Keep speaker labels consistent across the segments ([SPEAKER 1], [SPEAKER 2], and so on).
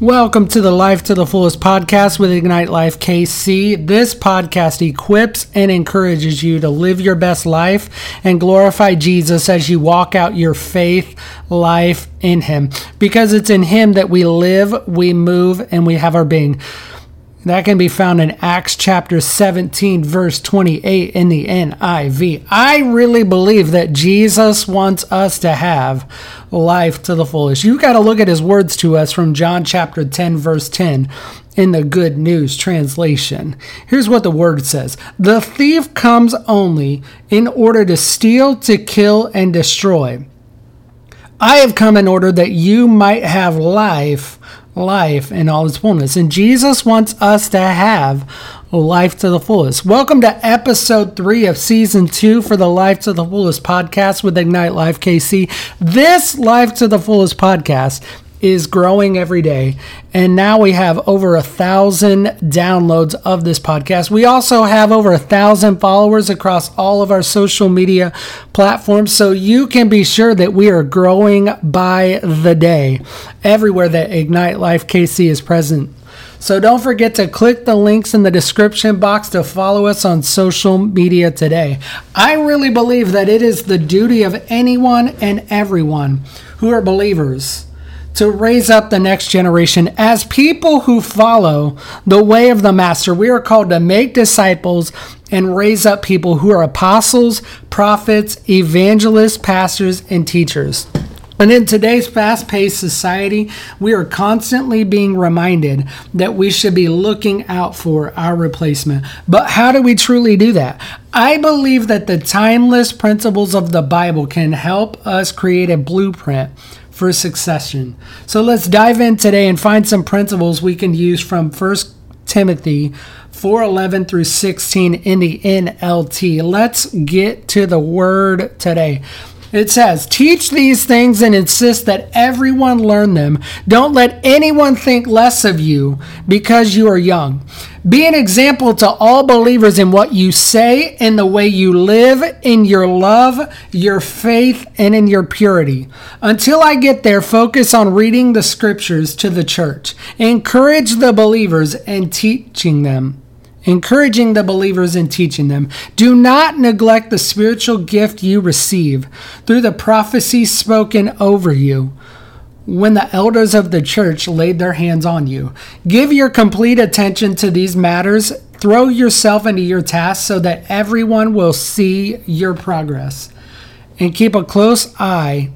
[SPEAKER 1] Welcome to the Life to the Fullest podcast with Ignite Life KC. This podcast equips and encourages you to live your best life and glorify Jesus as you walk out your faith life in Him. Because it's in Him that we live, we move, and we have our being. That can be found in Acts chapter 17, verse 28 in the NIV. I really believe that Jesus wants us to have life to the fullest. You've got to look at his words to us from John chapter 10, verse 10 in the Good News translation. Here's what the word says The thief comes only in order to steal, to kill, and destroy. I have come in order that you might have life life in all its fullness. And Jesus wants us to have life to the fullest. Welcome to episode three of season two for the Life to the Fullest podcast with Ignite Life KC. This Life to the Fullest podcast is growing every day. And now we have over a thousand downloads of this podcast. We also have over a thousand followers across all of our social media platforms. So you can be sure that we are growing by the day everywhere that Ignite Life KC is present. So don't forget to click the links in the description box to follow us on social media today. I really believe that it is the duty of anyone and everyone who are believers to raise up the next generation as people who follow the way of the Master. We are called to make disciples and raise up people who are apostles, prophets, evangelists, pastors, and teachers. And in today's fast paced society, we are constantly being reminded that we should be looking out for our replacement. But how do we truly do that? I believe that the timeless principles of the Bible can help us create a blueprint for succession. So let's dive in today and find some principles we can use from 1 Timothy 4:11 through 16 in the NLT. Let's get to the word today. It says, Teach these things and insist that everyone learn them. Don't let anyone think less of you because you are young. Be an example to all believers in what you say, in the way you live, in your love, your faith, and in your purity. Until I get there, focus on reading the scriptures to the church. Encourage the believers and teaching them encouraging the believers and teaching them. Do not neglect the spiritual gift you receive through the prophecy spoken over you when the elders of the church laid their hands on you. Give your complete attention to these matters. Throw yourself into your task so that everyone will see your progress. And keep a close eye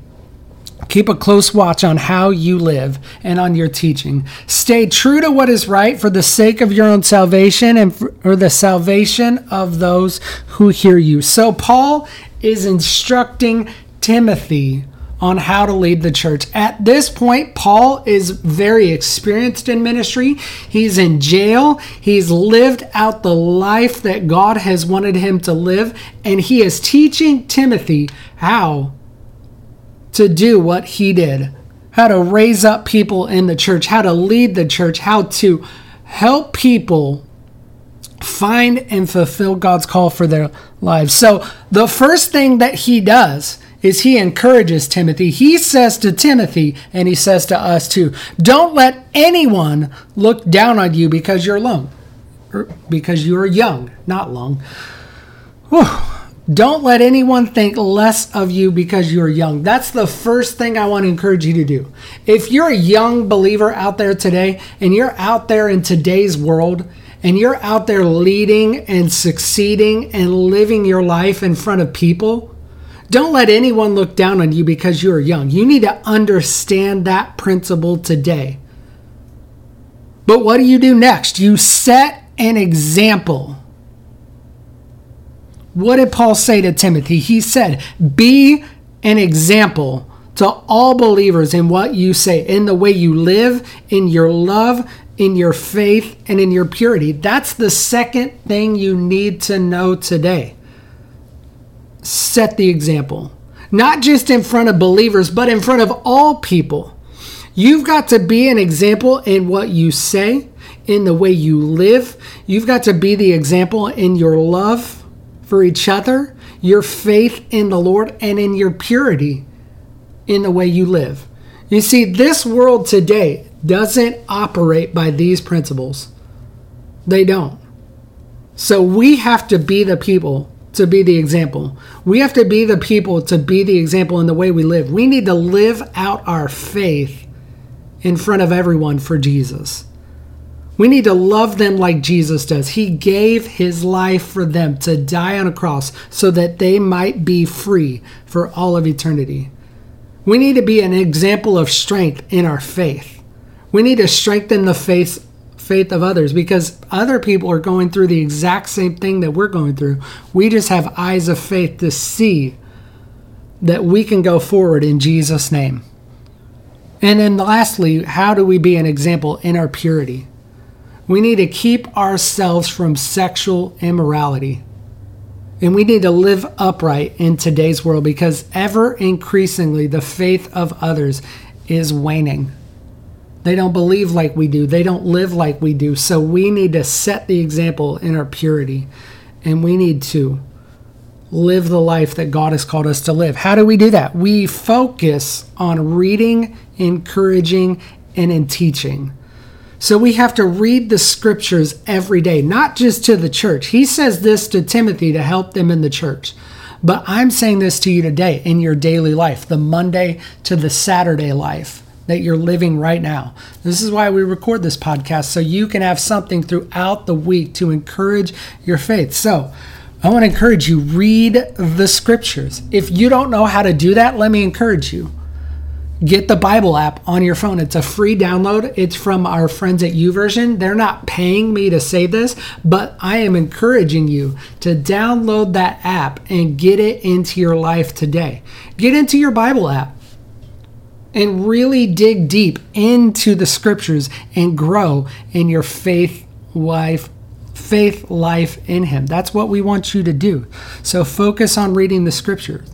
[SPEAKER 1] Keep a close watch on how you live and on your teaching. Stay true to what is right for the sake of your own salvation and for the salvation of those who hear you. So, Paul is instructing Timothy on how to lead the church. At this point, Paul is very experienced in ministry. He's in jail. He's lived out the life that God has wanted him to live, and he is teaching Timothy how to do what he did how to raise up people in the church, how to lead the church, how to help people find and fulfill God's call for their lives. So, the first thing that he does is he encourages Timothy. He says to Timothy, and he says to us too, don't let anyone look down on you because you're long, because you're young, not long. Whew. Don't let anyone think less of you because you're young. That's the first thing I want to encourage you to do. If you're a young believer out there today and you're out there in today's world and you're out there leading and succeeding and living your life in front of people, don't let anyone look down on you because you're young. You need to understand that principle today. But what do you do next? You set an example what did Paul say to Timothy? He said, Be an example to all believers in what you say, in the way you live, in your love, in your faith, and in your purity. That's the second thing you need to know today. Set the example, not just in front of believers, but in front of all people. You've got to be an example in what you say, in the way you live. You've got to be the example in your love for each other, your faith in the Lord, and in your purity in the way you live. You see, this world today, doesn't operate by these principles. They don't. So we have to be the people to be the example. We have to be the people to be the example in the way we live. We need to live out our faith in front of everyone for Jesus. We need to love them like Jesus does. He gave his life for them to die on a cross so that they might be free for all of eternity. We need to be an example of strength in our faith. We need to strengthen the faith faith of others because other people are going through the exact same thing that we're going through. We just have eyes of faith to see that we can go forward in Jesus' name. And then lastly, how do we be an example in our purity? We need to keep ourselves from sexual immorality. And we need to live upright in today's world because ever increasingly the faith of others is waning. They don't believe like we do. They don't live like we do. So we need to set the example in our purity. And we need to live the life that God has called us to live. How do we do that? We focus on reading, encouraging, and in teaching. So we have to read the scriptures every day, not just to the church. He says this to Timothy to help them in the church. But I'm saying this to you today in your daily life, the Monday to the Saturday life that you're living right now. This is why we record this podcast, so you can have something throughout the week to encourage your faith. So, I want to encourage you read the scriptures. If you don't know how to do that, let me encourage you. Get the Bible app on your phone. It's a free download. It's from our friends at YouVersion. They're not paying me to say this, but I am encouraging you to download that app and get it into your life today. Get into your Bible app and really dig deep into the scriptures and grow in your faith life faith life in him that's what we want you to do so focus on reading the scriptures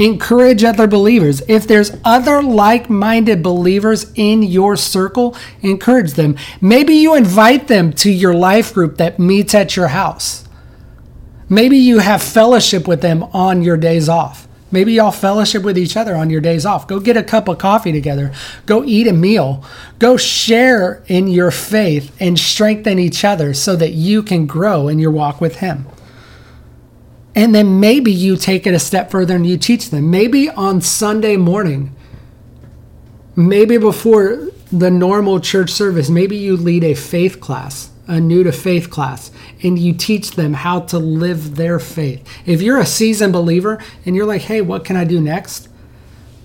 [SPEAKER 1] encourage other believers if there's other like-minded believers in your circle encourage them maybe you invite them to your life group that meets at your house maybe you have fellowship with them on your days off Maybe y'all fellowship with each other on your days off. Go get a cup of coffee together. Go eat a meal. Go share in your faith and strengthen each other so that you can grow in your walk with Him. And then maybe you take it a step further and you teach them. Maybe on Sunday morning, maybe before the normal church service, maybe you lead a faith class a new to faith class and you teach them how to live their faith. If you're a seasoned believer and you're like, "Hey, what can I do next?"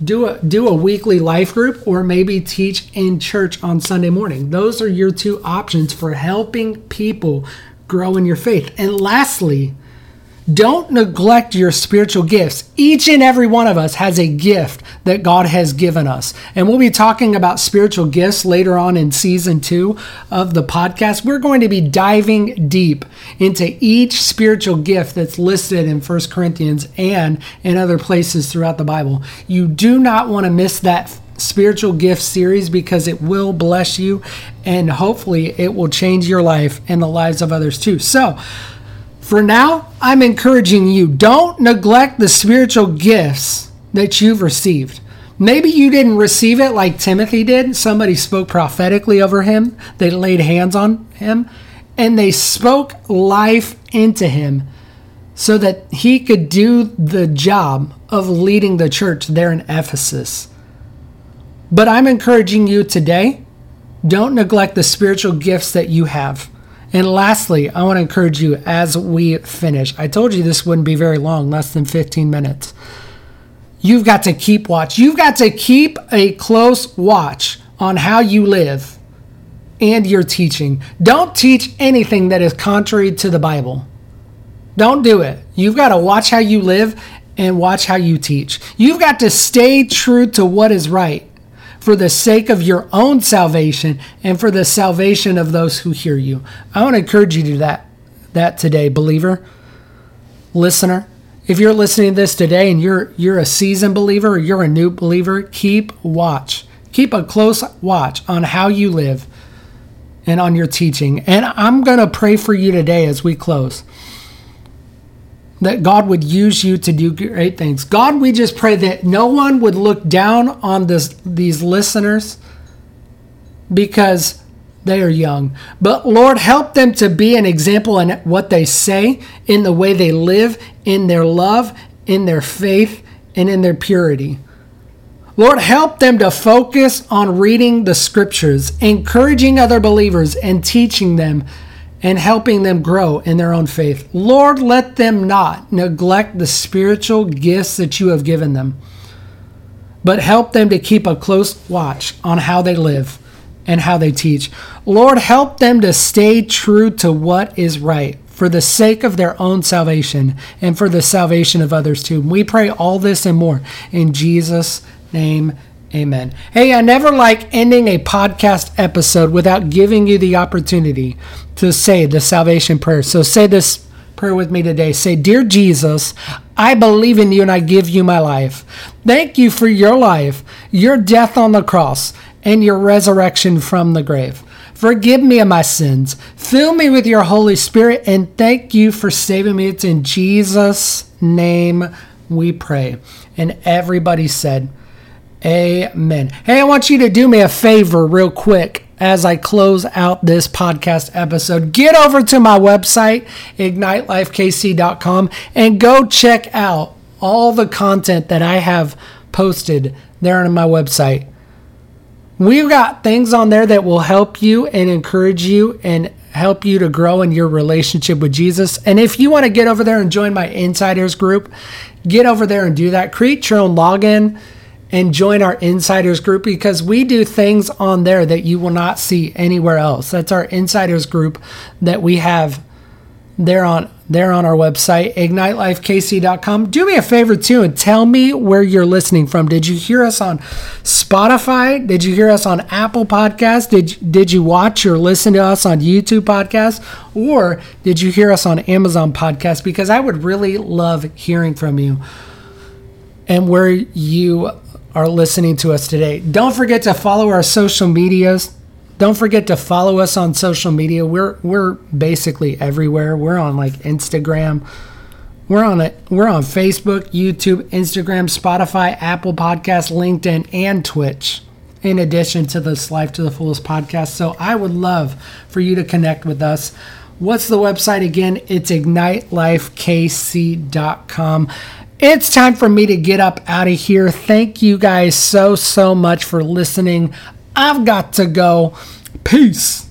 [SPEAKER 1] Do a do a weekly life group or maybe teach in church on Sunday morning. Those are your two options for helping people grow in your faith. And lastly, don't neglect your spiritual gifts. Each and every one of us has a gift that God has given us. And we'll be talking about spiritual gifts later on in season two of the podcast. We're going to be diving deep into each spiritual gift that's listed in First Corinthians and in other places throughout the Bible. You do not want to miss that spiritual gift series because it will bless you and hopefully it will change your life and the lives of others too. So, for now, I'm encouraging you don't neglect the spiritual gifts that you've received. Maybe you didn't receive it like Timothy did. Somebody spoke prophetically over him, they laid hands on him, and they spoke life into him so that he could do the job of leading the church there in Ephesus. But I'm encouraging you today don't neglect the spiritual gifts that you have. And lastly, I want to encourage you as we finish. I told you this wouldn't be very long, less than 15 minutes. You've got to keep watch. You've got to keep a close watch on how you live and your teaching. Don't teach anything that is contrary to the Bible. Don't do it. You've got to watch how you live and watch how you teach. You've got to stay true to what is right for the sake of your own salvation and for the salvation of those who hear you. I want to encourage you to do that, that today, believer, listener. If you're listening to this today and you're you're a seasoned believer or you're a new believer, keep watch. Keep a close watch on how you live and on your teaching. And I'm going to pray for you today as we close that God would use you to do great things. God, we just pray that no one would look down on this, these listeners because they are young. But Lord, help them to be an example in what they say, in the way they live, in their love, in their faith, and in their purity. Lord, help them to focus on reading the scriptures, encouraging other believers, and teaching them and helping them grow in their own faith. Lord, let them not neglect the spiritual gifts that you have given them, but help them to keep a close watch on how they live and how they teach. Lord, help them to stay true to what is right for the sake of their own salvation and for the salvation of others too. We pray all this and more in Jesus' name. Amen. Hey, I never like ending a podcast episode without giving you the opportunity to say the salvation prayer. So say this prayer with me today. Say, Dear Jesus, I believe in you and I give you my life. Thank you for your life, your death on the cross, and your resurrection from the grave. Forgive me of my sins. Fill me with your Holy Spirit and thank you for saving me. It's in Jesus' name we pray. And everybody said, Amen. Hey, I want you to do me a favor real quick as I close out this podcast episode. Get over to my website, ignitelifekc.com, and go check out all the content that I have posted there on my website. We've got things on there that will help you and encourage you and help you to grow in your relationship with Jesus. And if you want to get over there and join my insiders group, get over there and do that. Create your own login and join our insiders group because we do things on there that you will not see anywhere else. That's our insiders group that we have there on there on our website ignitelifekc.com. Do me a favor too and tell me where you're listening from. Did you hear us on Spotify? Did you hear us on Apple Podcasts? Did did you watch or listen to us on YouTube Podcasts? Or did you hear us on Amazon Podcasts because I would really love hearing from you and where you are listening to us today. Don't forget to follow our social medias. Don't forget to follow us on social media. We're we're basically everywhere. We're on like Instagram. We're on it. We're on Facebook, YouTube, Instagram, Spotify, Apple Podcasts, LinkedIn, and Twitch. In addition to this Life to the Fullest podcast. So I would love for you to connect with us. What's the website again? It's ignitelifekc.com. It's time for me to get up out of here. Thank you guys so, so much for listening. I've got to go. Peace.